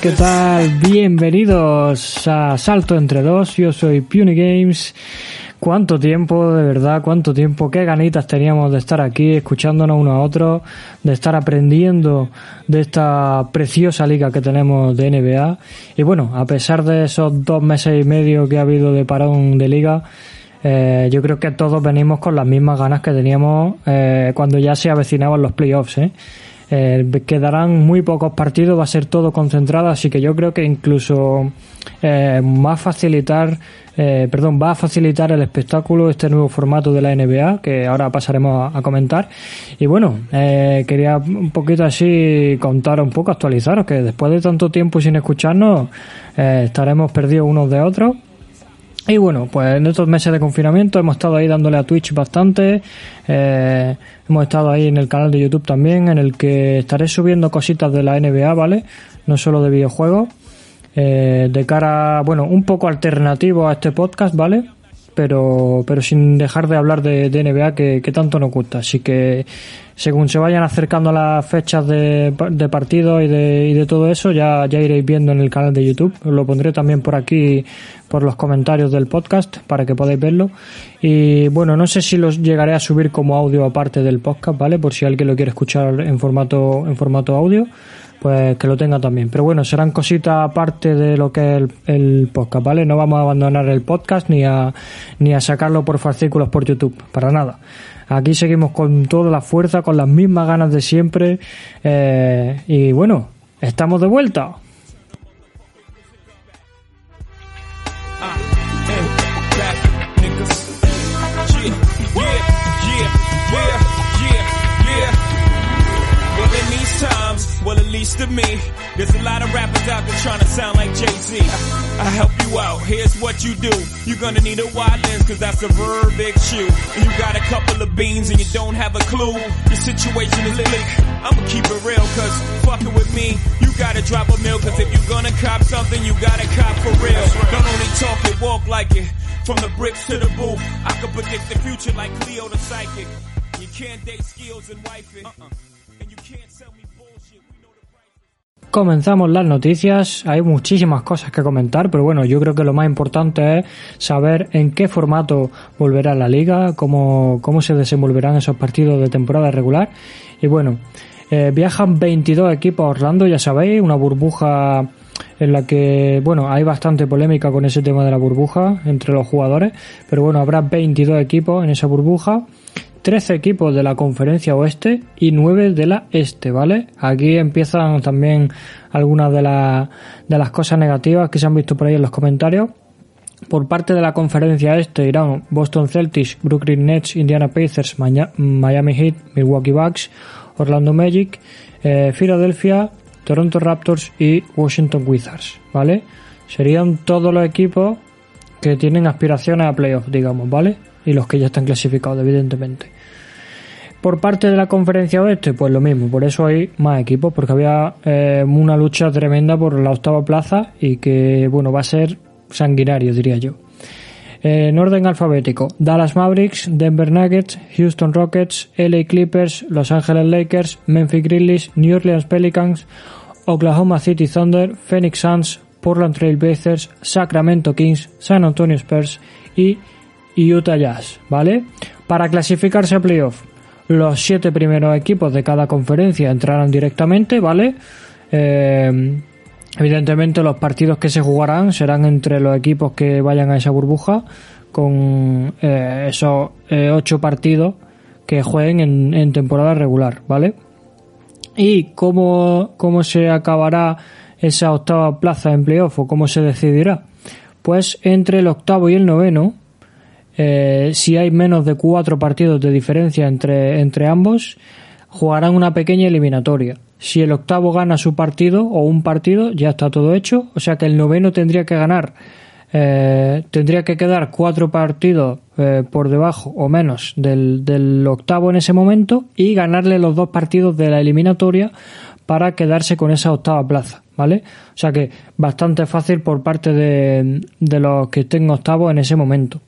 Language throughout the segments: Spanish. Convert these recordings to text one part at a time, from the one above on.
¿qué tal? Bienvenidos a Salto entre dos, yo soy Puny Games. Cuánto tiempo, de verdad, cuánto tiempo, qué ganitas teníamos de estar aquí escuchándonos uno a otro, de estar aprendiendo de esta preciosa liga que tenemos de NBA. Y bueno, a pesar de esos dos meses y medio que ha habido de parón de liga, eh, yo creo que todos venimos con las mismas ganas que teníamos eh, cuando ya se avecinaban los playoffs. ¿eh? Eh, quedarán muy pocos partidos, va a ser todo concentrado, así que yo creo que incluso eh, va a facilitar, eh, perdón, va a facilitar el espectáculo este nuevo formato de la NBA que ahora pasaremos a, a comentar. Y bueno, eh, quería un poquito así contar un poco, actualizaros que después de tanto tiempo sin escucharnos eh, estaremos perdidos unos de otros. Y bueno, pues en estos meses de confinamiento hemos estado ahí dándole a Twitch bastante. Eh, hemos estado ahí en el canal de YouTube también, en el que estaré subiendo cositas de la NBA, ¿vale? No solo de videojuegos. Eh, de cara, bueno, un poco alternativo a este podcast, ¿vale? Pero, pero sin dejar de hablar de, de NBA que, que tanto nos gusta. Así que según se vayan acercando las fechas de, de partidos y de, todo eso, ya, ya iréis viendo en el canal de YouTube. Lo pondré también por aquí, por los comentarios del podcast, para que podáis verlo. Y bueno, no sé si los llegaré a subir como audio aparte del podcast, ¿vale? Por si alguien lo quiere escuchar en formato, en formato audio, pues que lo tenga también. Pero bueno, serán cositas aparte de lo que es el, podcast, ¿vale? No vamos a abandonar el podcast ni a, ni a sacarlo por fascículos por YouTube, para nada. Aquí seguimos con toda la fuerza, con las mismas ganas de siempre. Eh, y bueno, estamos de vuelta. Least to me, there's a lot of rappers out there trying to sound like Jay-Z. I help you out. Here's what you do. You're gonna need a wide lens cause that's a very big shoe. And you got a couple of beans and you don't have a clue. Your situation is lit. I'ma keep it real cause fucking with me, you gotta drop a mill cause if you're gonna cop something, you gotta cop for real. Don't only talk it, walk like it. From the bricks to the booth, I can predict the future like Cleo the psychic. You can't date skills and wife it. Uh-uh. And you can't sell me Comenzamos las noticias, hay muchísimas cosas que comentar, pero bueno, yo creo que lo más importante es saber en qué formato volverá la liga, cómo, cómo se desenvolverán esos partidos de temporada regular. Y bueno, eh, viajan 22 equipos a Orlando, ya sabéis, una burbuja en la que, bueno, hay bastante polémica con ese tema de la burbuja entre los jugadores, pero bueno, habrá 22 equipos en esa burbuja. 13 equipos de la conferencia oeste y 9 de la este, ¿vale? Aquí empiezan también algunas de, la- de las cosas negativas que se han visto por ahí en los comentarios. Por parte de la conferencia este irán Boston Celtics, Brooklyn Nets, Indiana Pacers, Miami Heat, Milwaukee Bucks, Orlando Magic, eh, Philadelphia, Toronto Raptors y Washington Wizards, ¿vale? Serían todos los equipos que tienen aspiraciones a playoffs, digamos, ¿vale? Y los que ya están clasificados, evidentemente. Por parte de la conferencia oeste, pues lo mismo, por eso hay más equipos, porque había eh, una lucha tremenda por la octava plaza y que, bueno, va a ser sanguinario, diría yo. En orden alfabético, Dallas Mavericks, Denver Nuggets, Houston Rockets, LA Clippers, Los Angeles Lakers, Memphis Grizzlies, New Orleans Pelicans, Oklahoma City Thunder, Phoenix Suns, Portland Trail Blazers, Sacramento Kings, San Antonio Spurs y Utah Jazz, ¿vale? Para clasificarse a playoff, los siete primeros equipos de cada conferencia entrarán directamente, ¿vale? Eh, evidentemente los partidos que se jugarán serán entre los equipos que vayan a esa burbuja con eh, esos eh, ocho partidos que jueguen en, en temporada regular, ¿vale? ¿Y cómo, cómo se acabará esa octava plaza en playoff o cómo se decidirá? Pues entre el octavo y el noveno, eh, si hay menos de cuatro partidos de diferencia entre, entre ambos, jugarán una pequeña eliminatoria. Si el octavo gana su partido o un partido, ya está todo hecho. O sea que el noveno tendría que ganar, eh, tendría que quedar cuatro partidos eh, por debajo o menos del, del octavo en ese momento y ganarle los dos partidos de la eliminatoria para quedarse con esa octava plaza, ¿vale? O sea que bastante fácil por parte de, de los que estén octavos en ese momento.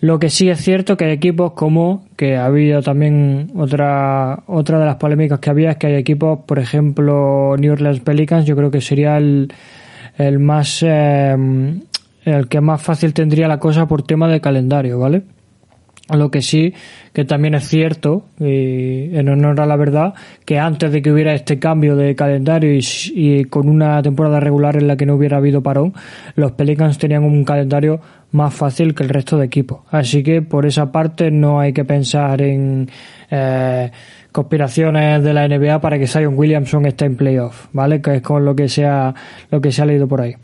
Lo que sí es cierto que hay equipos como que ha habido también otra otra de las polémicas que había es que hay equipos, por ejemplo, New Orleans Pelicans, yo creo que sería el, el más eh, el que más fácil tendría la cosa por tema de calendario, ¿vale? Lo que sí, que también es cierto, y en honor a la verdad, que antes de que hubiera este cambio de calendario y, con una temporada regular en la que no hubiera habido parón, los Pelicans tenían un calendario más fácil que el resto de equipos. Así que por esa parte no hay que pensar en eh, conspiraciones de la NBA para que Zion Williamson esté en playoff, ¿vale? Que es con lo que se ha, lo que se ha leído por ahí.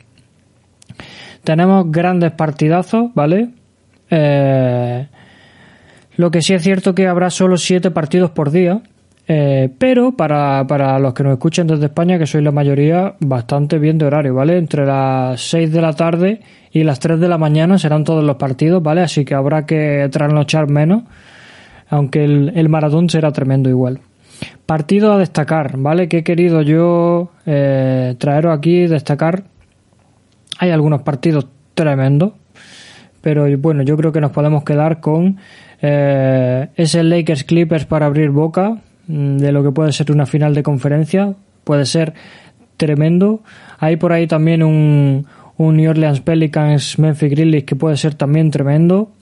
Tenemos grandes partidazos, ¿vale? Eh, lo que sí es cierto que habrá solo siete partidos por día, eh, pero para, para, los que nos escuchen desde España, que soy la mayoría, bastante bien de horario, ¿vale? Entre las 6 de la tarde y las 3 de la mañana serán todos los partidos, ¿vale? Así que habrá que trasnochar menos, aunque el, el maratón será tremendo igual. Partido a destacar, ¿vale? Que he querido yo eh, traeros aquí, destacar. Hay algunos partidos tremendos, pero bueno, yo creo que nos podemos quedar con eh, es el Lakers Clippers para abrir boca mm, de lo que puede ser una final de conferencia. Puede ser tremendo. Hay por ahí también un, un New Orleans Pelicans Memphis Grizzlies que puede ser también tremendo.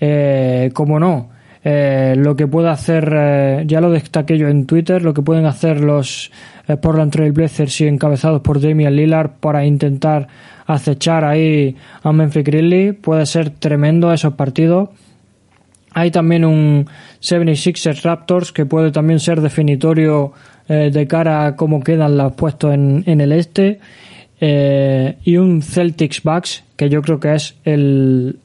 Eh, como no, eh, lo que puede hacer, eh, ya lo destaqué yo en Twitter, lo que pueden hacer los eh, Portland Trail Blazers y encabezados por Damian Lillard para intentar acechar ahí a Memphis Grizzlies puede ser tremendo esos partidos. Hay también un 76ers Raptors que puede también ser definitorio eh, de cara a cómo quedan los puestos en, en el este. Eh, y un Celtics Bucks que yo creo que es el,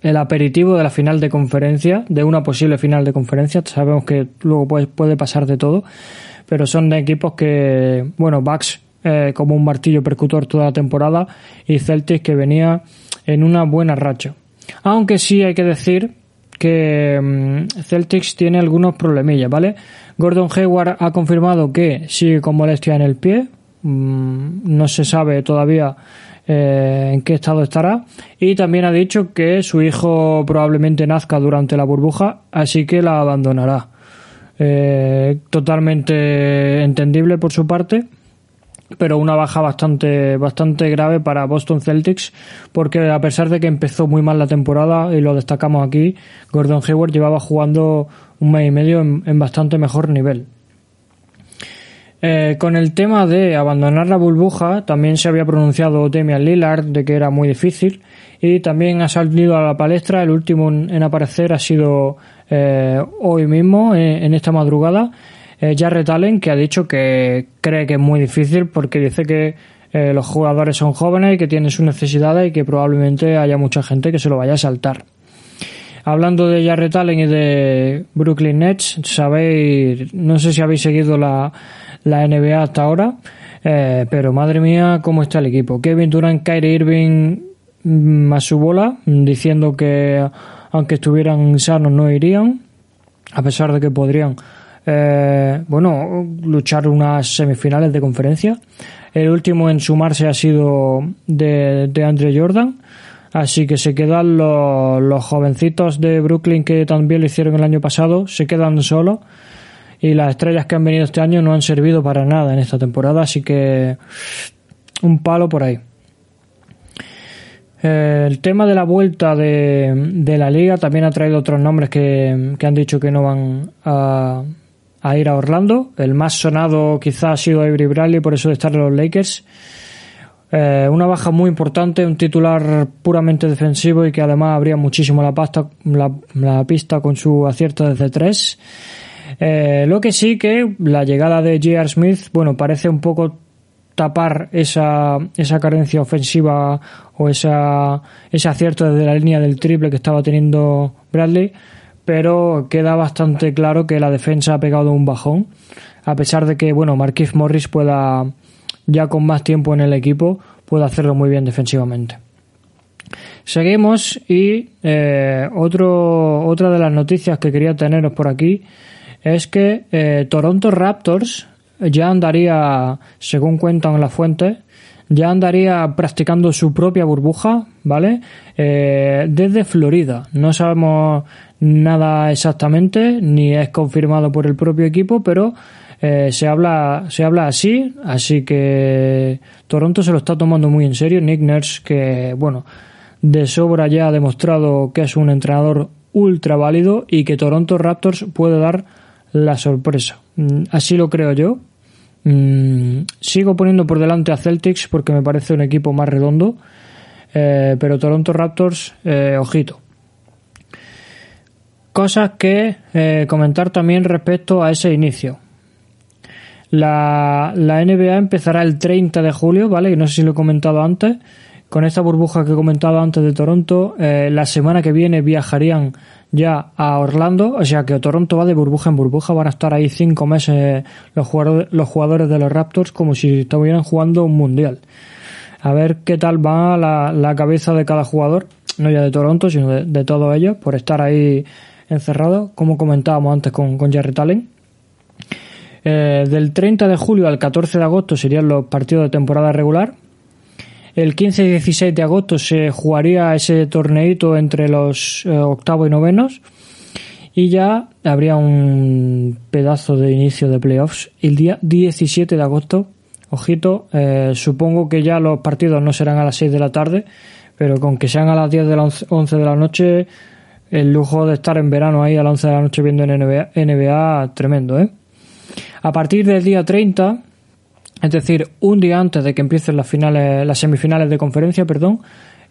el aperitivo de la final de conferencia, de una posible final de conferencia. Sabemos que luego puede, puede pasar de todo, pero son de equipos que, bueno, Bucks eh, como un martillo percutor toda la temporada y Celtics que venía en una buena racha. Aunque sí hay que decir que mm, Celtics tiene algunos problemillas, ¿vale? Gordon Hayward ha confirmado que sigue con molestia en el pie, mm, no se sabe todavía eh, en qué estado estará y también ha dicho que su hijo probablemente nazca durante la burbuja, así que la abandonará. Eh, totalmente entendible por su parte pero una baja bastante, bastante grave para Boston Celtics, porque a pesar de que empezó muy mal la temporada, y lo destacamos aquí, Gordon Hayward llevaba jugando un mes y medio en, bastante mejor nivel. Eh, con el tema de abandonar la burbuja, también se había pronunciado Damian Lillard de que era muy difícil y también ha salido a la palestra. El último en aparecer ha sido eh, hoy mismo, eh, en esta madrugada, eh, Allen, que ha dicho que cree que es muy difícil porque dice que eh, los jugadores son jóvenes y que tienen sus necesidades y que probablemente haya mucha gente que se lo vaya a saltar. Hablando de Jarrett Allen y de Brooklyn Nets, sabéis, no sé si habéis seguido la, la NBA hasta ahora, eh, pero madre mía, cómo está el equipo. Kevin Durant, Kyrie Irving mm, a su bola, diciendo que aunque estuvieran sanos no irían, a pesar de que podrían eh, bueno, luchar unas semifinales de conferencia. El último en sumarse ha sido de, de Andre Jordan. Así que se quedan los, los, jovencitos de Brooklyn que también lo hicieron el año pasado, se quedan solos. Y las estrellas que han venido este año no han servido para nada en esta temporada, así que un palo por ahí. Eh, el tema de la vuelta de, de, la liga también ha traído otros nombres que, que han dicho que no van a, a ir a Orlando. El más sonado quizás ha sido Avery Bradley, por eso de estar en los Lakers. Eh, una baja muy importante, un titular puramente defensivo y que además abría muchísimo la, pasta, la, pista con su acierto desde tres. Eh, lo que sí que la llegada de J.R. Smith, bueno, parece un poco tapar esa, esa carencia ofensiva o esa, ese acierto desde la línea del triple que estaba teniendo Bradley pero queda bastante claro que la defensa ha pegado un bajón, a pesar de que, bueno, Marquis Morris pueda, ya con más tiempo en el equipo, pueda hacerlo muy bien defensivamente. Seguimos y eh, otro, otra de las noticias que quería teneros por aquí es que eh, Toronto Raptors ya andaría, según cuentan las fuentes, ya andaría practicando su propia burbuja, ¿vale? Eh, desde Florida. No sabemos nada exactamente, ni es confirmado por el propio equipo, pero eh, se habla se habla así, así que Toronto se lo está tomando muy en serio. Nick Nurse, que bueno, de sobra ya ha demostrado que es un entrenador ultra válido y que Toronto Raptors puede dar la sorpresa. Mm, así lo creo yo. Mm, sigo poniendo por delante a Celtics porque me parece un equipo más redondo, eh, pero Toronto Raptors, eh, ojito. Cosas que eh, comentar también respecto a ese inicio. La, la, NBA empezará el 30 de julio, ¿vale? Y no sé si lo he comentado antes. Con esta burbuja que he comentado antes de Toronto, la semana que viene viajarían ya a Orlando, o sea que Toronto va de burbuja en burbuja, van a estar ahí cinco meses los jugadores, los jugadores de los Raptors como si estuvieran jugando un mundial. A ver qué tal va la, cabeza de cada jugador, no ya de Toronto, sino de, todos ellos, por estar ahí encerrados, como comentábamos antes con, con Jerry Talen. Eh, del 30 de julio al 14 de agosto serían los partidos de temporada regular, el 15 y 16 de agosto se jugaría ese torneito entre los eh, octavos y novenos y ya habría un pedazo de inicio de playoffs el día 17 de agosto. Ojito, eh, supongo que ya los partidos no serán a las 6 de la tarde, pero con que sean a las 10 de las 11 de la noche, el lujo de estar en verano ahí a las 11 de la noche viendo en NBA, tremendo, ¿eh? A partir del día 30 es decir, un día antes de que empiecen las finales, las semifinales de conferencia, perdón,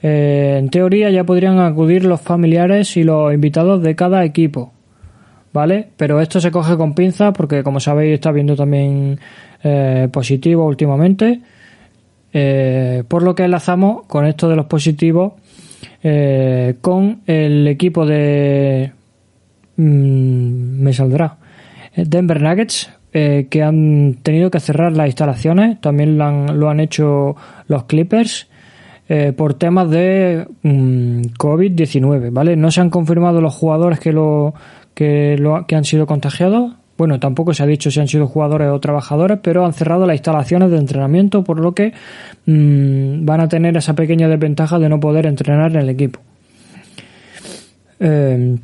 eh, en teoría ya podrían acudir los familiares y los invitados de cada equipo, ¿vale? Pero esto se coge con pinza porque, como sabéis, está viendo también eh, positivo últimamente, eh, por lo que enlazamos con esto de los positivos con el equipo de mm, me saldrá Denver Nuggets eh, que han tenido que cerrar las instalaciones, también lo han, lo han hecho los Clippers. Eh, por temas de mm, COVID-19, ¿vale? No se han confirmado los jugadores que lo, que lo que han sido contagiados. Bueno, tampoco se ha dicho si han sido jugadores o trabajadores, pero han cerrado las instalaciones de entrenamiento, por lo que mm, van a tener esa pequeña desventaja de no poder entrenar en el equipo. Eh,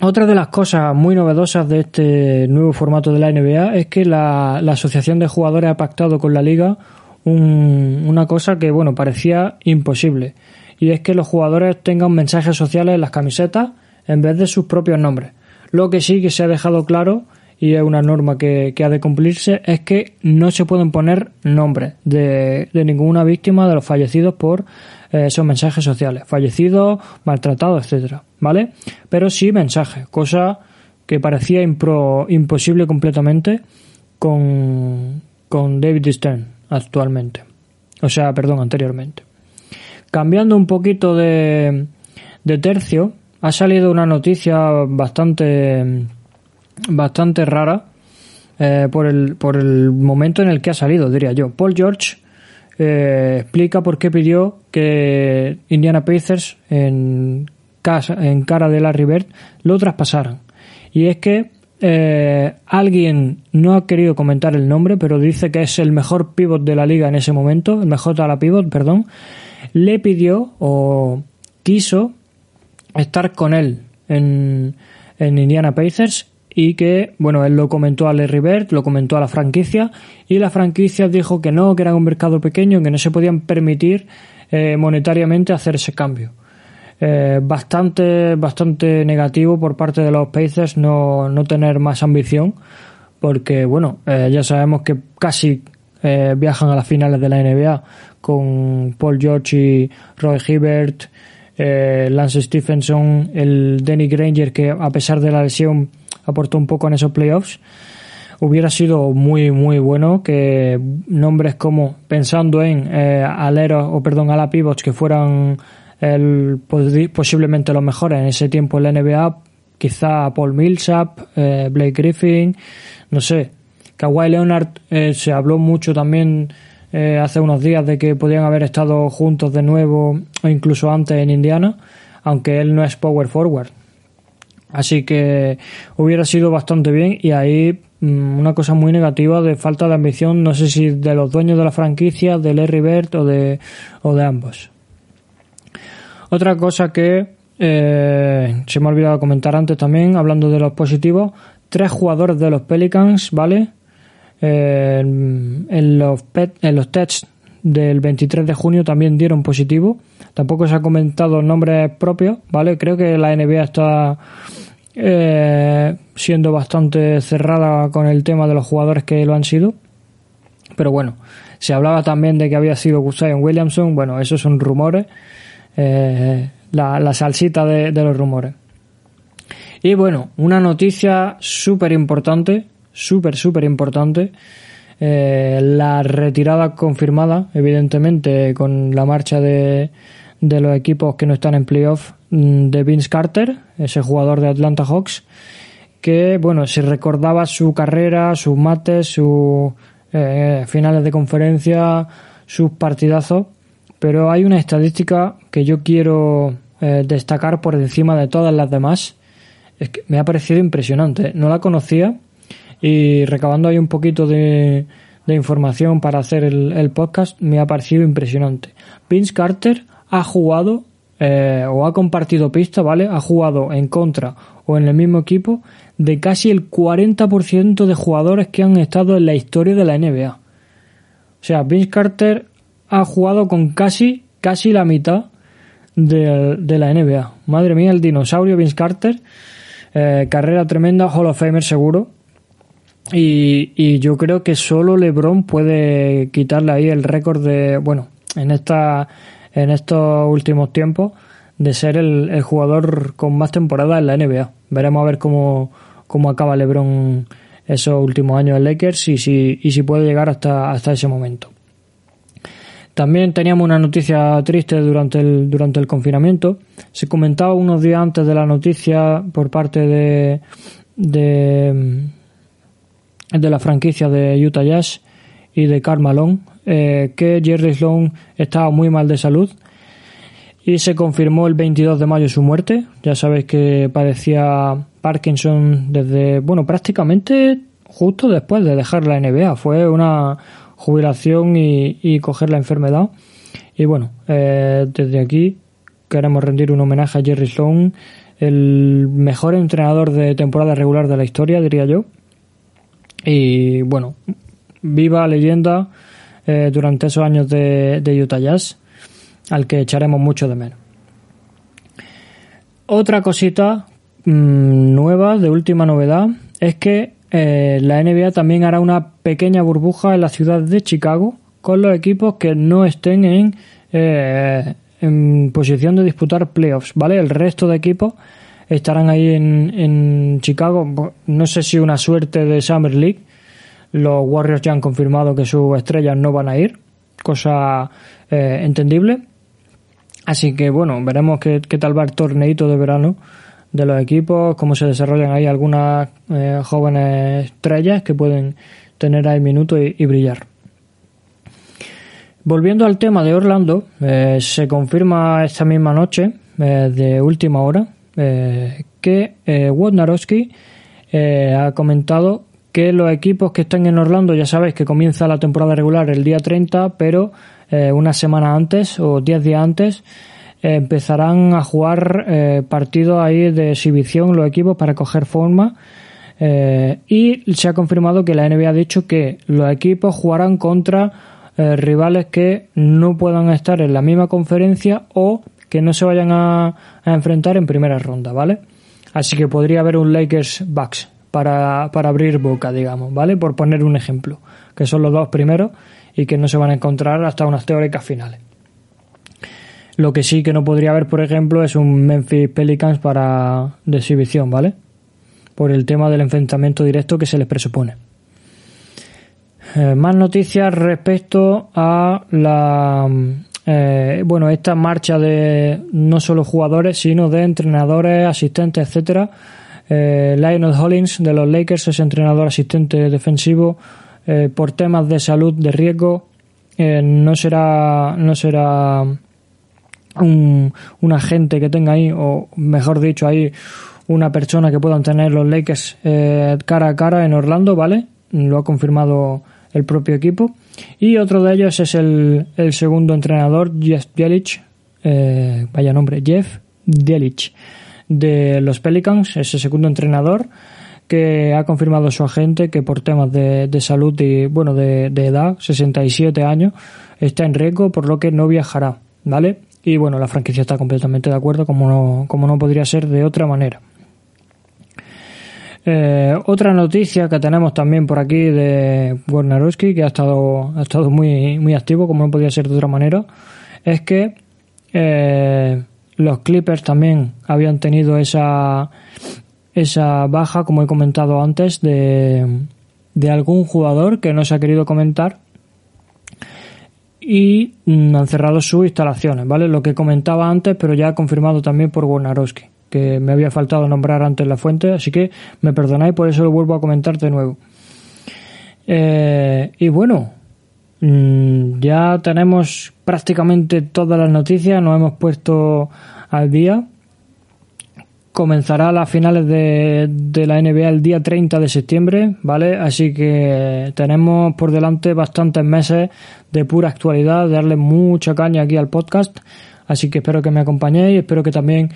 otra de las cosas muy novedosas de este nuevo formato de la NBA es que la, asociación de jugadores ha pactado con la liga una cosa que bueno parecía imposible y es que los jugadores tengan mensajes sociales en las camisetas en vez de sus propios nombres. Lo que sí que se ha dejado claro y es una norma que, ha de cumplirse es que no se pueden poner nombres de, de ninguna víctima de los fallecidos por eh, esos mensajes sociales, fallecidos, maltratados, etcétera, ¿vale? Pero sí mensajes, cosa que parecía imposible completamente con, con David Stern actualmente. O sea, perdón, anteriormente. Cambiando un poquito de, de tercio, ha salido una noticia bastante, bastante rara eh, por, el, por el momento en el que ha salido, diría yo. Paul George eh, explica por qué pidió que Indiana Pacers en, casa, en cara de Larry Bird lo traspasaran. Y es que eh, alguien no ha querido comentar el nombre, pero dice que es el mejor pivot de la liga en ese momento, el mejor de la pivot, perdón, le pidió o quiso estar con él en, en Indiana Pacers y que, bueno, él lo comentó a Larry Bird, lo comentó a la franquicia y la franquicia dijo que no, que era un mercado pequeño, que no se podían permitir eh, monetariamente hacer ese cambio. Eh, bastante, bastante negativo por parte de los Pacers no, no tener más ambición, porque, bueno, eh, ya sabemos que casi viajan a las finales de la NBA con Paul George y Roy Hibbert, Lance Stephenson, el Danny Granger, que a pesar de la lesión aportó un poco en esos playoffs. Hubiera sido muy, muy bueno que nombres como, pensando en eh, aleros, o perdón, a la pivots que fueran el, posiblemente los mejores en ese tiempo en la NBA, quizá Paul Millsap, eh, Blake Griffin, no sé. Kawhi Leonard eh, se habló mucho también eh, hace unos días de que podían haber estado juntos de nuevo o incluso antes en Indiana, aunque él no es power forward. Así que hubiera sido bastante bien y ahí mm, una cosa muy negativa de falta de ambición, no sé si de los dueños de la franquicia, de Larry Bird o de, o de ambos. Otra cosa que eh, se me ha olvidado comentar antes también, hablando de los positivos, tres jugadores de los Pelicans, ¿vale? Eh, en, los en los tests del 23 de junio también dieron positivo. Tampoco se ha comentado nombres propios, ¿vale? Creo que la NBA está eh, siendo bastante cerrada con el tema de los jugadores que lo han sido. Pero bueno, se hablaba también de que había sido Gustav Williamson. Bueno, esos son rumores. Eh, la, salsita de, los rumores. Y bueno, una noticia súper importante, súper, súper importante. Eh, la retirada confirmada, evidentemente, con la marcha de, de los equipos que no están en playoff mm, de Vince Carter, ese jugador de Atlanta Hawks, que bueno, se recordaba su carrera, sus mates, sus eh, finales de conferencia, sus partidazos, pero hay una estadística que yo quiero eh, destacar por encima de todas las demás. Es que me ha parecido impresionante. No la conocía y recabando ahí un poquito de, información para hacer el, podcast, me ha parecido impresionante. Vince Carter ha jugado eh, o ha compartido pista, ¿vale? Ha jugado en contra o en el mismo equipo de casi el 40% de jugadores que han estado en la historia de la NBA. O sea, Vince Carter ha jugado con casi, casi la mitad de, la NBA. Madre mía, el dinosaurio Vince Carter. Eh, carrera tremenda, Hall of Famer seguro. Y, y yo creo que solo LeBron puede quitarle ahí el récord de, bueno, en esta en estos últimos tiempos de ser el, jugador con más temporadas en la NBA. Veremos a ver cómo, cómo acaba LeBron esos últimos años en Lakers y si, y si puede llegar hasta, hasta ese momento. También teníamos una noticia triste durante el, durante el confinamiento. Se comentaba unos días antes de la noticia por parte de, de, de la franquicia de Utah Jazz y de Karl Malone, eh, que Jerry Sloan estaba muy mal de salud y se confirmó el 22 de mayo su muerte. Ya sabéis que padecía Parkinson desde, bueno, prácticamente justo después de dejar la NBA. Fue una jubilación y, coger la enfermedad. Y bueno, eh, desde aquí queremos rendir un homenaje a Jerry Sloan, el mejor entrenador de temporada regular de la historia, diría yo. Y bueno, viva leyenda eh, durante esos años de, Utah Jazz, al que echaremos mucho de menos. Otra cosita mm, nueva, de última novedad, es que eh, la NBA también hará una pequeña burbuja en la ciudad de Chicago con los equipos que no estén en, eh, en posición de disputar playoffs, ¿vale? El resto de equipos estarán ahí en, en Chicago. No sé si una suerte de Summer League, los Warriors ya han confirmado que sus estrellas no van a ir, cosa eh, entendible. Así que bueno, veremos qué, tal va el torneito de verano de los equipos, cómo se desarrollan ahí algunas eh, jóvenes estrellas que pueden tener ahí minutos y, brillar. Volviendo al tema de Orlando, eh, se confirma esta misma noche, de última hora, que Wodnarowski ha comentado que los equipos que están en Orlando, ya sabéis que comienza la temporada regular el día 30, pero eh, una semana antes o 10 días antes eh, empezarán a jugar eh, partidos ahí de exhibición los equipos para coger forma. y se ha confirmado que la NBA ha dicho que los equipos jugarán contra rivales que no puedan estar en la misma conferencia o que no se vayan a, a enfrentar en primera ronda, ¿vale? Así que podría haber un Lakers Bucks para, abrir boca, digamos, ¿vale? Por poner un ejemplo, que son los dos primeros y que no se van a encontrar hasta unas teóricas finales. Lo que sí que no podría haber, por ejemplo, es un Memphis Pelicans para de exhibición, ¿vale? Por el tema del enfrentamiento directo que se les presupone. Eh, más noticias respecto a la eh, bueno esta marcha de no solo jugadores sino de entrenadores, asistentes, etcétera eh, Lionel Hollins de los Lakers es entrenador asistente defensivo eh, por temas de salud de riesgo. Eh, no será no será un, agente que tenga ahí, o mejor dicho, ahí una persona que puedan tener los Lakers cara a cara en Orlando, ¿vale? Lo ha confirmado el propio equipo. Y otro de ellos es el, segundo entrenador, Jeff Dielich, eh, vaya nombre, Jeff Dielich, de los Pelicans, ese segundo entrenador que ha confirmado su agente que por temas de, de salud y bueno de, de, edad, 67 años, está en riesgo, por lo que no viajará, ¿vale? Y bueno, la franquicia está completamente de acuerdo, como no, como no podría ser de otra manera. Eh, otra noticia que tenemos también por aquí de Gornarowski, que ha estado, ha estado muy, muy activo, como no podía ser de otra manera, es que eh, los Clippers también habían tenido esa, esa baja, como he comentado antes, de, de algún jugador que no se ha querido comentar y mm, han cerrado sus instalaciones, ¿vale? Lo que comentaba antes, pero ya confirmado también por Gornarowski que me había faltado nombrar antes la fuente, así que me perdonáis, por eso lo vuelvo a comentar de nuevo. Eh, y bueno, ya tenemos prácticamente todas las noticias, nos hemos puesto al día. Comenzará las finales de, la NBA el día 30 de septiembre, ¿vale? Así que tenemos por delante bastantes meses de pura actualidad, de darle mucha caña aquí al podcast. Así que espero que me acompañéis, espero que también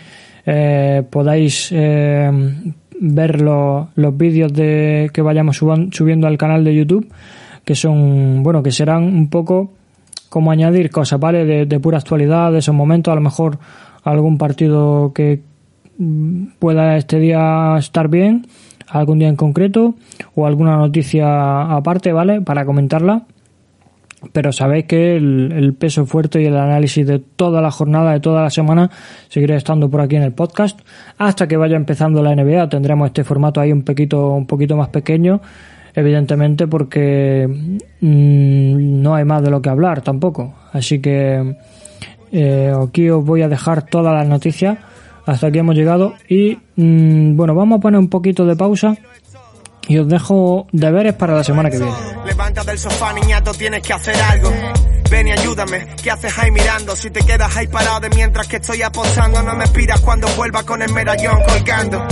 eh, podáis eh, ver los vídeos de que vayamos subiendo al canal de YouTube, que son, bueno, que serán un poco como añadir cosas, ¿vale? De, de pura actualidad, de esos momentos, a lo mejor algún partido que pueda este día estar bien, algún día en concreto, o alguna noticia aparte, ¿vale? Para comentarla pero sabéis que el, peso fuerte y el análisis de toda la jornada, de toda la semana, seguirá estando por aquí en el podcast. Hasta que vaya empezando la NBA, tendremos este formato ahí un poquito, un poquito más pequeño, evidentemente porque mmm, no hay más de lo que hablar tampoco. Así que eh, aquí os voy a dejar todas las noticias. Hasta aquí hemos llegado y mmm, bueno, vamos a poner un poquito de pausa y os dejo deberes para la semana que viene. Levanta del sofá, niñato, tienes que hacer algo. Ven y ayúdame, ¿qué haces ahí mirando? Si te quedas ahí parado de mientras que estoy apostando, no me pidas cuando vuelva con el medallón colgando.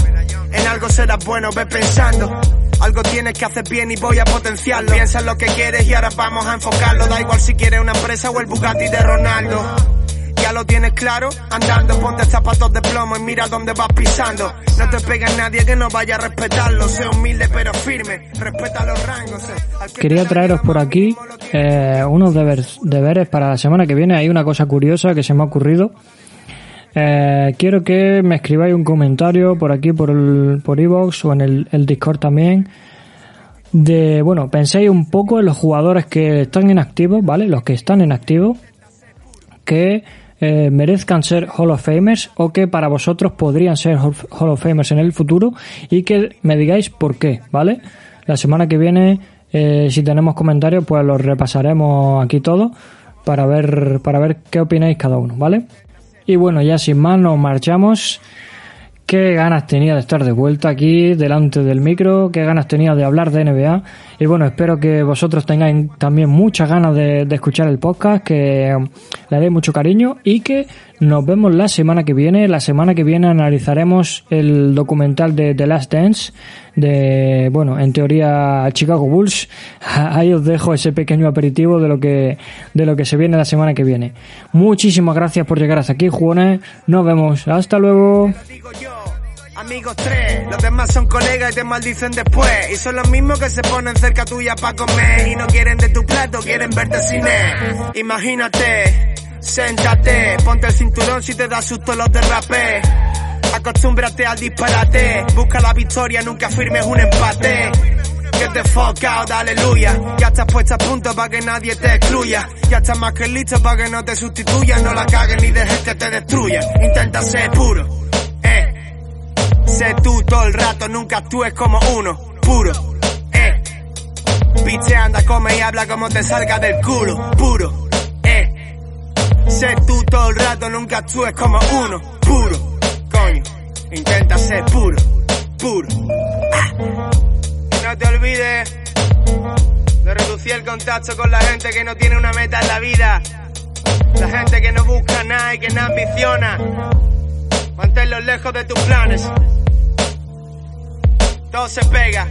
En algo serás bueno, ve pensando. Algo tienes que hacer bien y voy a potenciarlo. Piensa en lo que quieres y ahora vamos a enfocarlo. Da igual si quieres una empresa o el Bugatti de Ronaldo ya lo tienes claro. Andando, ponte zapatos de plomo y mira dónde vas pisando. No te pega nadie que no vaya a respetarlo. Sé humilde pero firme, respeta los rangos. Quería traeros por aquí eh, unos deberes, deberes para la semana que viene. Hay una cosa curiosa que se me ha ocurrido. Eh, quiero que me escribáis un comentario por aquí, por el por iVoox o en el, Discord también de, bueno, penséis un poco en los jugadores que están en activo, ¿vale? Los que están en activo, que eh, merezcan ser Hall of Famers o que para vosotros podrían ser Hall of Famers en el futuro y que me digáis por qué, ¿vale? La semana que viene, eh, si tenemos comentarios, pues los repasaremos aquí todos para ver, para ver qué opináis cada uno, ¿vale? Y bueno, ya sin más nos marchamos. Qué ganas tenía de estar de vuelta aquí delante del micro, qué ganas tenía de hablar de NBA. Y bueno, espero que vosotros tengáis también muchas ganas de, escuchar el podcast, que le deis mucho cariño y que nos vemos la semana que viene. La semana que viene analizaremos el documental de The Last Dance de, bueno, en teoría Chicago Bulls. Ahí os dejo ese pequeño aperitivo de lo que, de lo que se viene la semana que viene. Muchísimas gracias por llegar hasta aquí, jugones. Nos vemos. Hasta luego. Amigos tres, los demás son colegas y te maldicen después. Y son los mismos que se ponen cerca tuya para comer. Y no quieren de tu plato, quieren verte sin él. Imagínate, séntate, ponte el cinturón si te da susto los derrapes. Acostúmbrate al disparate, busca la victoria, nunca firmes un empate. The fuck out, aleluya. Ya estás puesta a punto para que nadie te excluya. Ya estás más que listo para que no te sustituyan. No la caguen ni dejes que te destruyan. Intenta ser puro. Sé tú todo el rato, nunca actúes como uno, puro, eh. Piche anda, come y habla como te salga del culo, puro, eh. Sé tú todo el rato, nunca actúes como uno, puro, coño. Intenta ser puro, puro. Ah. No te olvides de reducir el contacto con la gente que no tiene una meta en la vida. La gente que no busca nada y que no ambiciona. Manténlos lejos de tus planes. Todo se pega.